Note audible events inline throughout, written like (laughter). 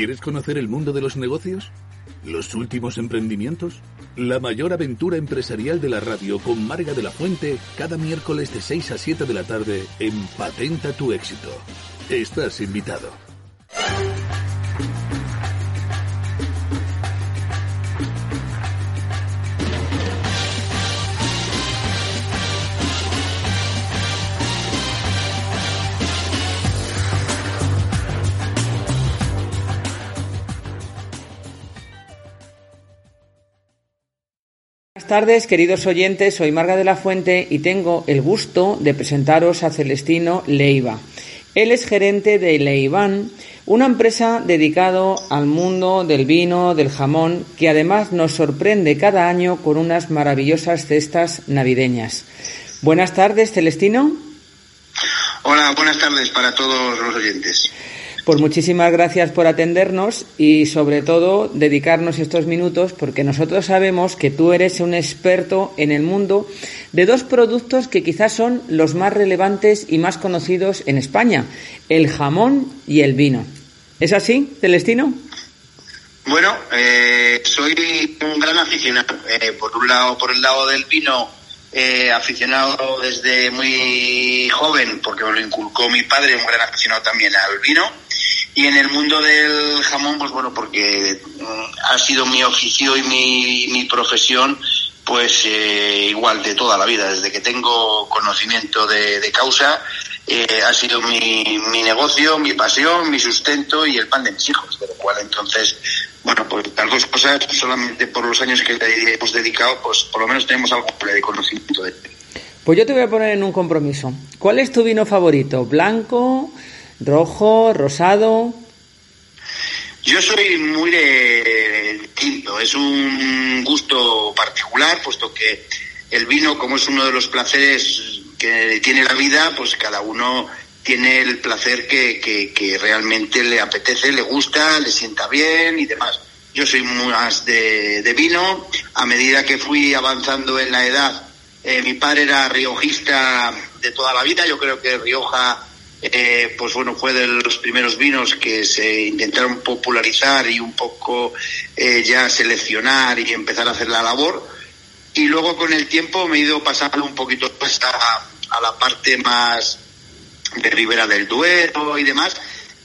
¿Quieres conocer el mundo de los negocios? ¿Los últimos emprendimientos? La mayor aventura empresarial de la radio con Marga de la Fuente cada miércoles de 6 a 7 de la tarde en Patenta tu éxito. Estás invitado. Buenas tardes, queridos oyentes. Soy Marga de la Fuente y tengo el gusto de presentaros a Celestino Leiva. Él es gerente de Leiván, una empresa dedicada al mundo del vino, del jamón, que además nos sorprende cada año con unas maravillosas cestas navideñas. Buenas tardes, Celestino. Hola, buenas tardes para todos los oyentes. Pues muchísimas gracias por atendernos y sobre todo dedicarnos estos minutos porque nosotros sabemos que tú eres un experto en el mundo de dos productos que quizás son los más relevantes y más conocidos en España, el jamón y el vino. ¿Es así, Celestino? Bueno, eh, soy un gran aficionado. Eh, por un lado, por el lado del vino, eh, aficionado desde muy joven, porque me lo inculcó mi padre, un gran aficionado también al vino. Y en el mundo del jamón, pues bueno, porque mm, ha sido mi oficio y mi, mi profesión, pues eh, igual de toda la vida, desde que tengo conocimiento de, de causa, eh, ha sido mi, mi negocio, mi pasión, mi sustento y el pan de mis hijos, de lo cual entonces, bueno, pues tal cosas, solamente por los años que le hemos dedicado, pues por lo menos tenemos algo de conocimiento de Pues yo te voy a poner en un compromiso. ¿Cuál es tu vino favorito? ¿Blanco, rojo, rosado? Yo soy muy de tinto, es un gusto particular, puesto que el vino, como es uno de los placeres que tiene la vida, pues cada uno tiene el placer que, que, que realmente le apetece, le gusta, le sienta bien y demás. Yo soy más de, de vino. A medida que fui avanzando en la edad, eh, mi padre era riojista de toda la vida. Yo creo que Rioja eh, pues bueno, fue de los primeros vinos que se intentaron popularizar y un poco eh, ya seleccionar y empezar a hacer la labor. Y luego con el tiempo me he ido pasando un poquito a, a la parte más de Ribera del Duero y demás.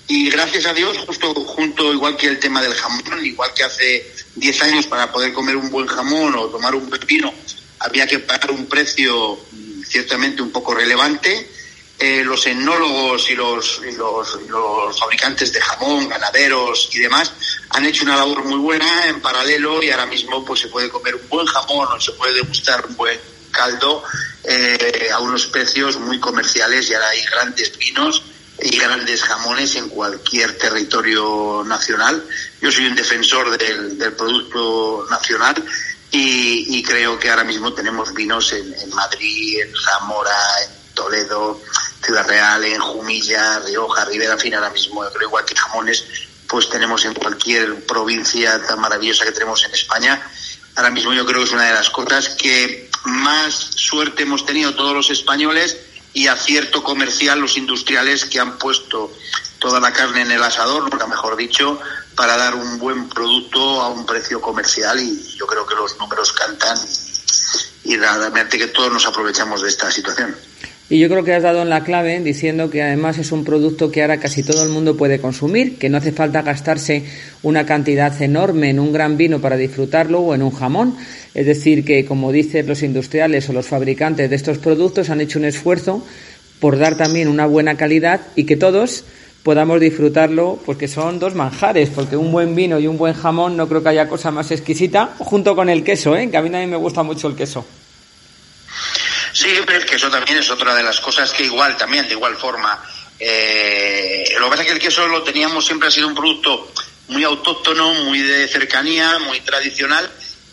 Y gracias a Dios, justo junto, igual que el tema del jamón, igual que hace 10 años para poder comer un buen jamón o tomar un buen vino, había que pagar un precio mm, ciertamente un poco relevante eh, los etnólogos y los, y los, fabricantes de jamón, ganaderos y demás han hecho una labor muy buena en paralelo y ahora mismo pues se puede comer un buen jamón o se puede degustar un buen caldo eh, a unos precios muy comerciales y ahora hay grandes vinos y grandes jamones en cualquier territorio nacional. Yo soy un defensor del, producto nacional y, creo que ahora mismo tenemos vinos en Madrid, en Zamora, en Toledo, Ciudad Real, en Jumilla, Rioja, Rivera, en fin, ahora mismo, yo creo igual que jamones, pues tenemos en cualquier provincia tan maravillosa que tenemos en España. Ahora mismo yo creo que es una de las cosas que más suerte hemos tenido todos los españoles y acierto comercial los industriales que han puesto toda la carne en el asador, nunca mejor dicho, para dar un buen producto a un precio comercial y yo creo que los números cantan y realmente que todos nos aprovechamos de esta situación. Y yo creo que has dado en la clave diciendo que además es un producto que ahora casi todo el mundo puede consumir, que no hace falta gastarse una cantidad enorme en un gran vino para disfrutarlo o en un jamón. Es decir, que como dicen los industriales o los fabricantes de estos productos han hecho un esfuerzo por dar también una buena calidad y que todos podamos disfrutarlo porque son dos manjares, porque un buen vino y un buen jamón no creo que haya cosa más exquisita, junto con el queso, ¿eh? que a mí también me gusta mucho el queso. Es que eso también es otra de las cosas que igual, también de igual forma, Eh, lo que pasa es que el queso lo teníamos siempre ha sido un producto muy autóctono, muy de cercanía, muy tradicional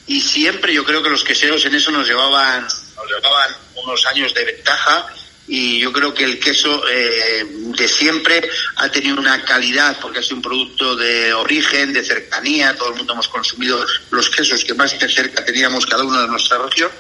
y siempre yo creo que los queseros en eso nos llevaban, nos llevaban unos años de ventaja y yo creo que el queso eh, de siempre ha tenido una calidad porque ha sido un producto de origen, de cercanía, todo el mundo hemos consumido los quesos que más de cerca teníamos cada uno de nuestra región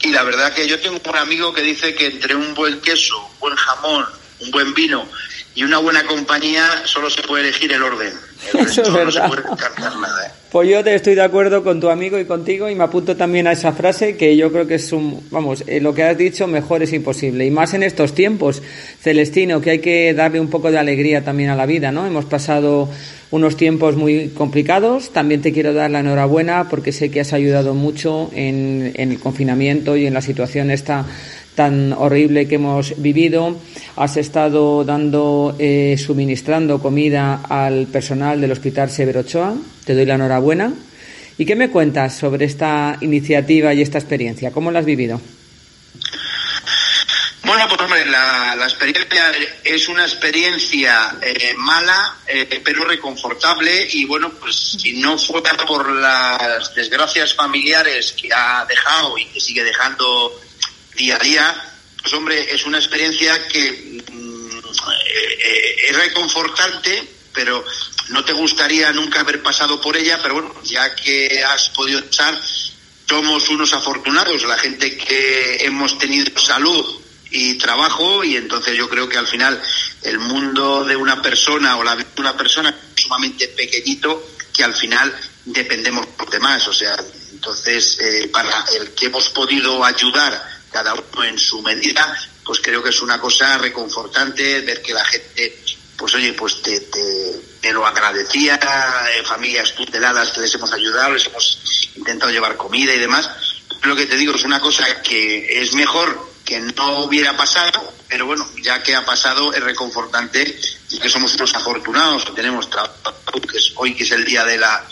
y la verdad que yo tengo un amigo que dice que entre un buen queso, un buen jamón, un buen vino y una buena compañía solo se puede elegir el orden. (laughs) Eso es verdad. ¿eh? Pues yo te estoy de acuerdo con tu amigo y contigo y me apunto también a esa frase que yo creo que es un, vamos, eh, lo que has dicho mejor es imposible y más en estos tiempos, Celestino, que hay que darle un poco de alegría también a la vida, ¿no? Hemos pasado unos tiempos muy complicados. También te quiero dar la enhorabuena porque sé que has ayudado mucho en, en el confinamiento y en la situación esta tan horrible que hemos vivido. Has estado dando, eh, suministrando comida al personal del Hospital Severo Ochoa. Te doy la enhorabuena. ¿Y qué me cuentas sobre esta iniciativa y esta experiencia? ¿Cómo la has vivido? Bueno, pues hombre, la, experiencia es una experiencia eh, mala, eh, pero reconfortable y bueno, pues si no fuera por las desgracias familiares que ha dejado y que sigue dejando día a día, pues hombre, es una experiencia que mm, eh, es reconfortante, pero no te gustaría nunca haber pasado por ella, pero bueno, ya que has podido estar, somos unos afortunados, la gente que hemos tenido salud y trabajo y entonces yo creo que al final el mundo de una persona o la vida de una persona es sumamente pequeñito que al final dependemos por demás, o sea, entonces eh, para el que hemos podido ayudar cada uno en su medida, pues creo que es una cosa reconfortante ver que la gente, pues oye, pues te, lo agradecía, eh, familias tuteladas que les hemos ayudado, les hemos intentado llevar comida y demás. Lo que te digo es una cosa que es mejor que no hubiera pasado, pero bueno, ya que ha pasado es reconfortante y que somos unos afortunados, que tenemos trabajo, que es hoy que es el día de la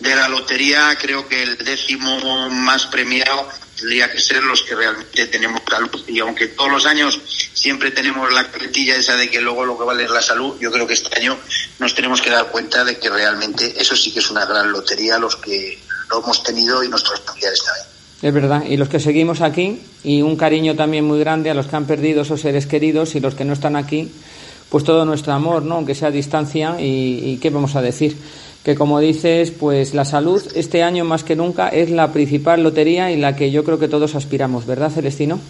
de la lotería, creo que el décimo más premiado tendría que ser los que realmente tenemos salud. Y aunque todos los años siempre tenemos la carretilla esa de que luego lo que vale es la salud, yo creo que este año nos tenemos que dar cuenta de que realmente eso sí que es una gran lotería, los que lo hemos tenido y nuestros familiares también. Es verdad, y los que seguimos aquí, y un cariño también muy grande a los que han perdido esos seres queridos y los que no están aquí, pues todo nuestro amor, ¿no? Aunque sea a distancia, y, y qué vamos a decir que como dices, pues la salud este año más que nunca es la principal lotería y la que yo creo que todos aspiramos, ¿verdad, Celestino?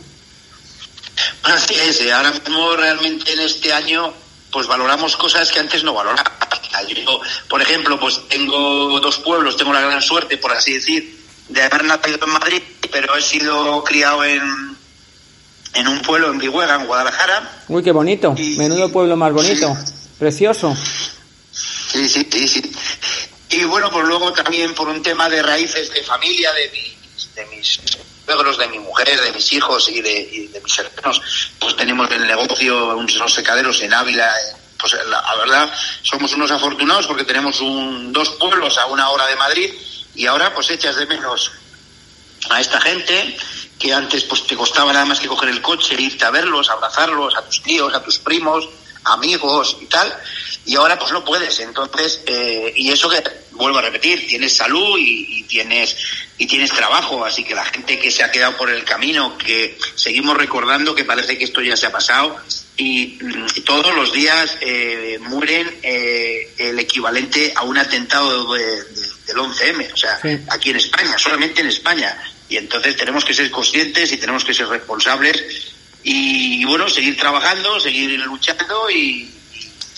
Así es, ahora mismo realmente en este año pues valoramos cosas que antes no valorábamos. Yo, por ejemplo, pues tengo dos pueblos, tengo la gran suerte, por así decir, de haber nacido en Madrid, pero he sido criado en, en un pueblo en Vihuega, en Guadalajara. Uy, qué bonito, menudo pueblo más bonito, precioso. Sí, sí, sí, sí. Y bueno, pues luego también por un tema de raíces de familia, de mis, de mis suegros, de mi mujer, de mis hijos y de, mis hermanos, pues tenemos el negocio, unos secaderos en Ávila. Pues la, verdad, somos unos afortunados porque tenemos un, dos pueblos a una hora de Madrid y ahora pues echas de menos a esta gente que antes pues te costaba nada más que coger el coche, irte a verlos, abrazarlos, a tus tíos, a tus primos, amigos y tal, y ahora pues no puedes. Entonces, eh, y eso que vuelvo a repetir, tienes salud y, tienes y tienes trabajo, así que la gente que se ha quedado por el camino, que seguimos recordando que parece que esto ya se ha pasado y, todos los días eh, mueren eh, el equivalente a un atentado del 11M, o sea, aquí en España, solamente en España. Y entonces tenemos que ser conscientes y tenemos que ser responsables y, bueno, seguir trabajando, seguir luchando y,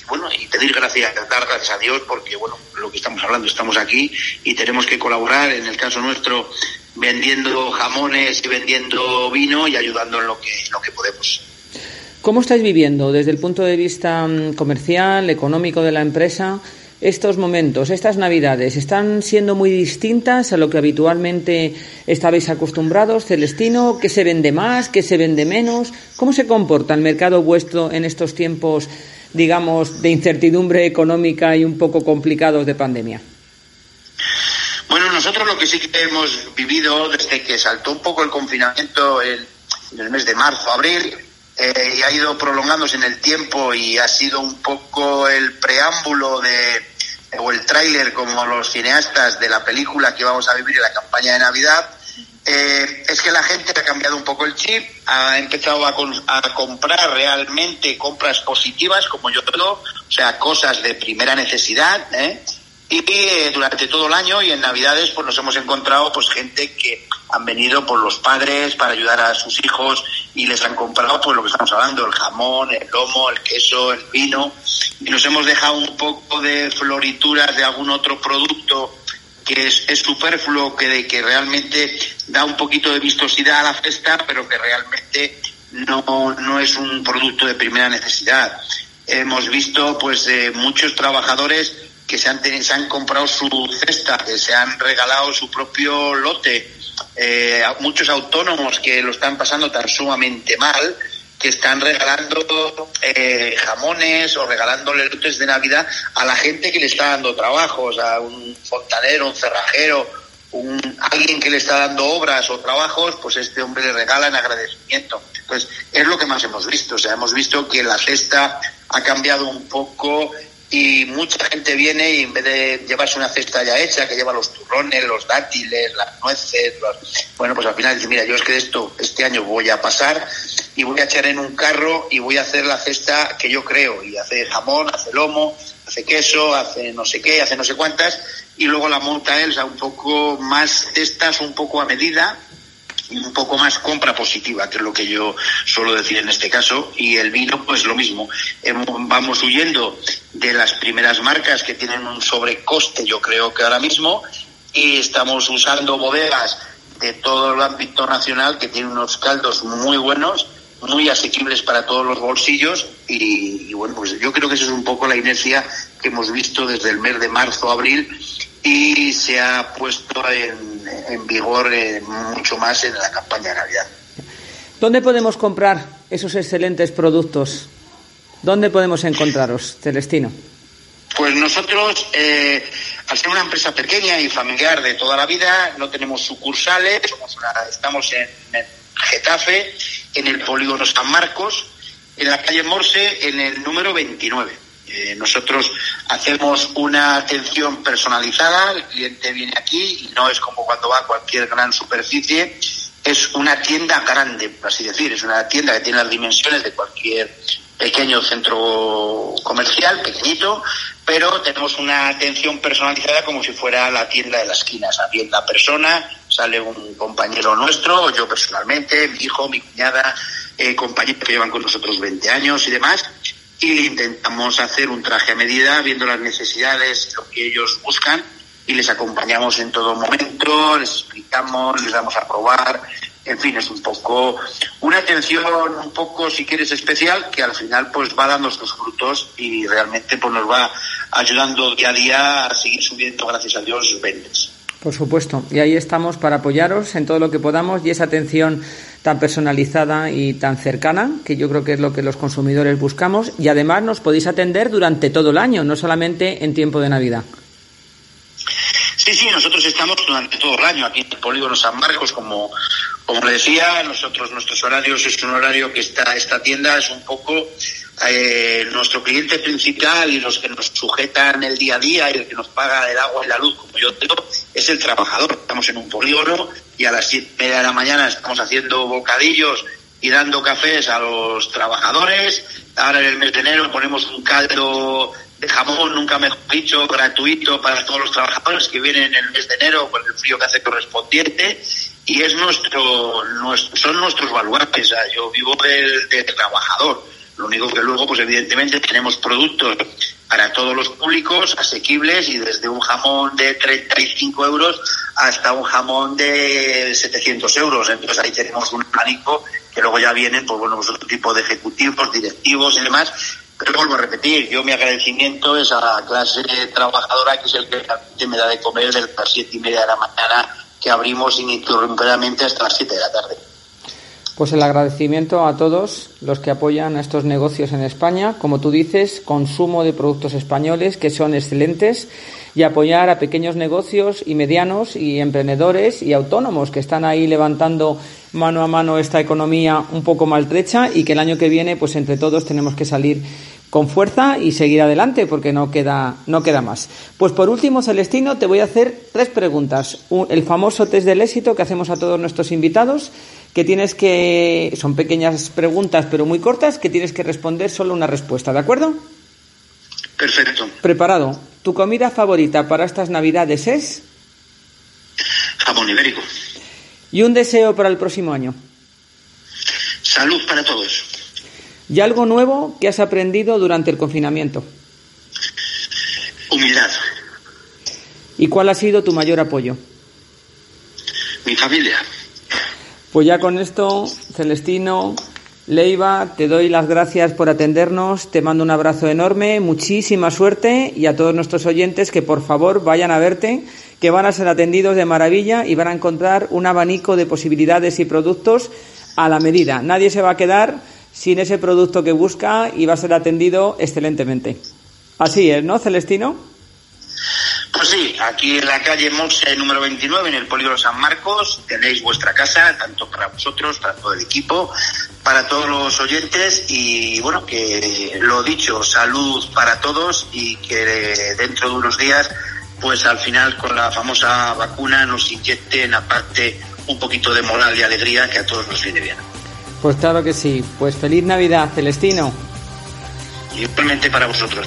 bueno, y pedir gracias, dar gracias a Dios porque, bueno, lo que estamos hablando, estamos aquí y tenemos que colaborar, en el caso nuestro, vendiendo jamones y vendiendo vino y ayudando en lo que, lo que podemos. ¿Cómo estáis viviendo desde el punto de vista mm, comercial, económico de la empresa? estos momentos, estas navidades, están siendo muy distintas a lo que habitualmente estabais acostumbrados, Celestino? ¿Qué se vende más? ¿Qué se vende menos? ¿Cómo se comporta el mercado vuestro en estos tiempos, digamos, de incertidumbre económica y un poco complicados de pandemia? Bueno, nosotros lo que sí que hemos vivido desde que saltó un poco el confinamiento en el mes de marzo, abril, eh, y ha ido prolongándose en el tiempo y ha sido un poco el preámbulo de o el tráiler como los cineastas de la película que vamos a vivir en la campaña de Navidad, eh, es que la gente ha cambiado un poco el chip, ha empezado a, a, comprar realmente compras positivas, como yo digo, o sea, cosas de primera necesidad, ¿eh? y eh, durante todo el año y en Navidades pues nos hemos encontrado pues gente que han venido por los padres para ayudar a sus hijos y les han comprado pues lo que estamos hablando, el jamón, el lomo, el queso, el vino y nos hemos dejado un poco de florituras de algún otro producto que es, es superfluo, que, que realmente da un poquito de vistosidad a la fiesta, pero que realmente no, no es un producto de primera necesidad. Hemos visto pues eh, muchos trabajadores que se han, se han comprado su cesta, que se han regalado su propio lote, eh, muchos autónomos que lo están pasando tan sumamente mal, que están regalando eh, jamones o regalándole lotes de Navidad a la gente que le está dando trabajos, a un fontanero, un cerrajero, un, alguien que le está dando obras o trabajos, pues este hombre le regala en agradecimiento. Entonces, es lo que más hemos visto. O sea, hemos visto que la cesta ha cambiado un poco y mucha gente viene y en vez de llevarse una cesta ya hecha, que lleva los turrones, los dátiles, las nueces, bueno, pues al final dice, mira, yo es que esto este año voy a pasar y voy a echar en un carro y voy a hacer la cesta que yo creo, y hace jamón, hace lomo, hace queso, hace no sé qué, hace no sé cuántas, y luego la monta él, o sea, un poco más cestas, un poco a medida, un poco más compra positiva, que es lo que yo suelo decir en este caso, y el vino pues lo mismo. Vamos huyendo de las primeras marcas que tienen un sobrecoste, yo creo que ahora mismo, y estamos usando bodegas de todo el ámbito nacional que tienen unos caldos muy buenos, muy asequibles para todos los bolsillos y, y, bueno, pues yo creo que esa es un poco la inercia que hemos visto desde el mes de marzo, abril y se ha puesto en, en vigor eh, mucho más en la campaña de Navidad. ¿Dónde podemos comprar esos excelentes productos? ¿Dónde podemos encontraros, Celestino? Pues nosotros, eh, al ser una empresa pequeña y familiar de toda la vida, no tenemos sucursales, estamos en, en, Getafe, en el polígono San Marcos, en la calle Morse, en el número 29. Eh, nosotros hacemos una atención personalizada, el cliente viene aquí y no es como cuando va a cualquier gran superficie, es una tienda grande, por así decir, es una tienda que tiene las dimensiones de cualquier pequeño centro comercial, pequeñito, pero tenemos una atención personalizada como si fuera la tienda de la esquina. Sale la persona, sale un compañero nuestro, yo personalmente, mi hijo, mi cuñada, eh, compañeros que llevan con nosotros 20 años y demás, y intentamos hacer un traje a medida viendo las necesidades, lo que ellos buscan y les acompañamos en todo momento, les explicamos, les damos a probar, en fin, es un poco una atención un poco, si quieres, especial que al final pues va dando sus frutos y realmente pues nos va ayudando día a día a seguir subiendo, gracias a Dios, sus ventas. Por supuesto, y ahí estamos para apoyaros en todo lo que podamos y esa atención tan personalizada y tan cercana, que yo creo que es lo que los consumidores buscamos, y además nos podéis atender durante todo el año, no solamente en tiempo de Navidad. Sí, sí, nosotros estamos durante todo el año aquí en el Polígono San Marcos, como, como le decía, nosotros nuestros horarios es un horario que está esta tienda es un poco eh, nuestro cliente principal y los que nos sujetan el día a día y el que nos paga el agua y la luz, como yo digo, es el trabajador. Estamos en un polígono y a las siete media de la mañana estamos haciendo bocadillos y dando cafés a los trabajadores. Ahora en el mes de enero ponemos un caldo de jamón, nunca mejor dicho, gratuito para todos los trabajadores que vienen en el mes de enero con el frío que hace correspondiente y es nuestro, nuestro son nuestros baluartes. O yo vivo del trabajador. Lo único que luego, pues evidentemente tenemos productos para todos los públicos, asequibles y desde un jamón de 35 euros hasta un jamón de 700 euros. Entonces ahí tenemos un pánico que luego ya vienen, pues bueno, pues otro tipo de ejecutivos, directivos y demás. Pero vuelvo a repetir, yo mi agradecimiento es a la clase trabajadora que es el que me da de comer desde las siete y media de la mañana que abrimos ininterrumpidamente hasta las siete de la tarde. Pues el agradecimiento a todos los que apoyan estos negocios en España, como tú dices, consumo de productos españoles que son excelentes y apoyar a pequeños negocios y medianos y emprendedores y autónomos que están ahí levantando mano a mano esta economía un poco maltrecha y que el año que viene pues entre todos tenemos que salir con fuerza y seguir adelante porque no queda, no queda más. Pues por último, Celestino, te voy a hacer tres preguntas. el famoso test del éxito que hacemos a todos nuestros invitados, que tienes que, son pequeñas preguntas pero muy cortas, que tienes que responder solo una respuesta, ¿de acuerdo? Perfecto. Preparado. ¿Tu comida favorita para estas navidades es? Jamón ibérico. ¿Y un deseo para el próximo año? Salud para todos. ¿Y algo nuevo que has aprendido durante el confinamiento? Humildad. ¿Y cuál ha sido tu mayor apoyo? Mi familia. Pues ya con esto, Celestino, Leiva, te doy las gracias por atendernos, te mando un abrazo enorme, muchísima suerte y a todos nuestros oyentes que por favor vayan a verte, que van a ser atendidos de maravilla y van a encontrar un abanico de posibilidades y productos a la medida. Nadie se va a quedar sin ese producto que busca y va a ser atendido excelentemente. Así es, ¿no, Celestino? Pues sí, aquí en la calle Monse número 29, en el Polígono San Marcos, tenéis vuestra casa, tanto para vosotros, para todo el equipo, para todos los oyentes y bueno, que lo dicho, salud para todos y que dentro de unos días, pues al final con la famosa vacuna nos inyecten aparte un poquito de moral y alegría que a todos nos viene bien. Pues claro que sí. Pues feliz Navidad, Celestino. Igualmente para vosotros.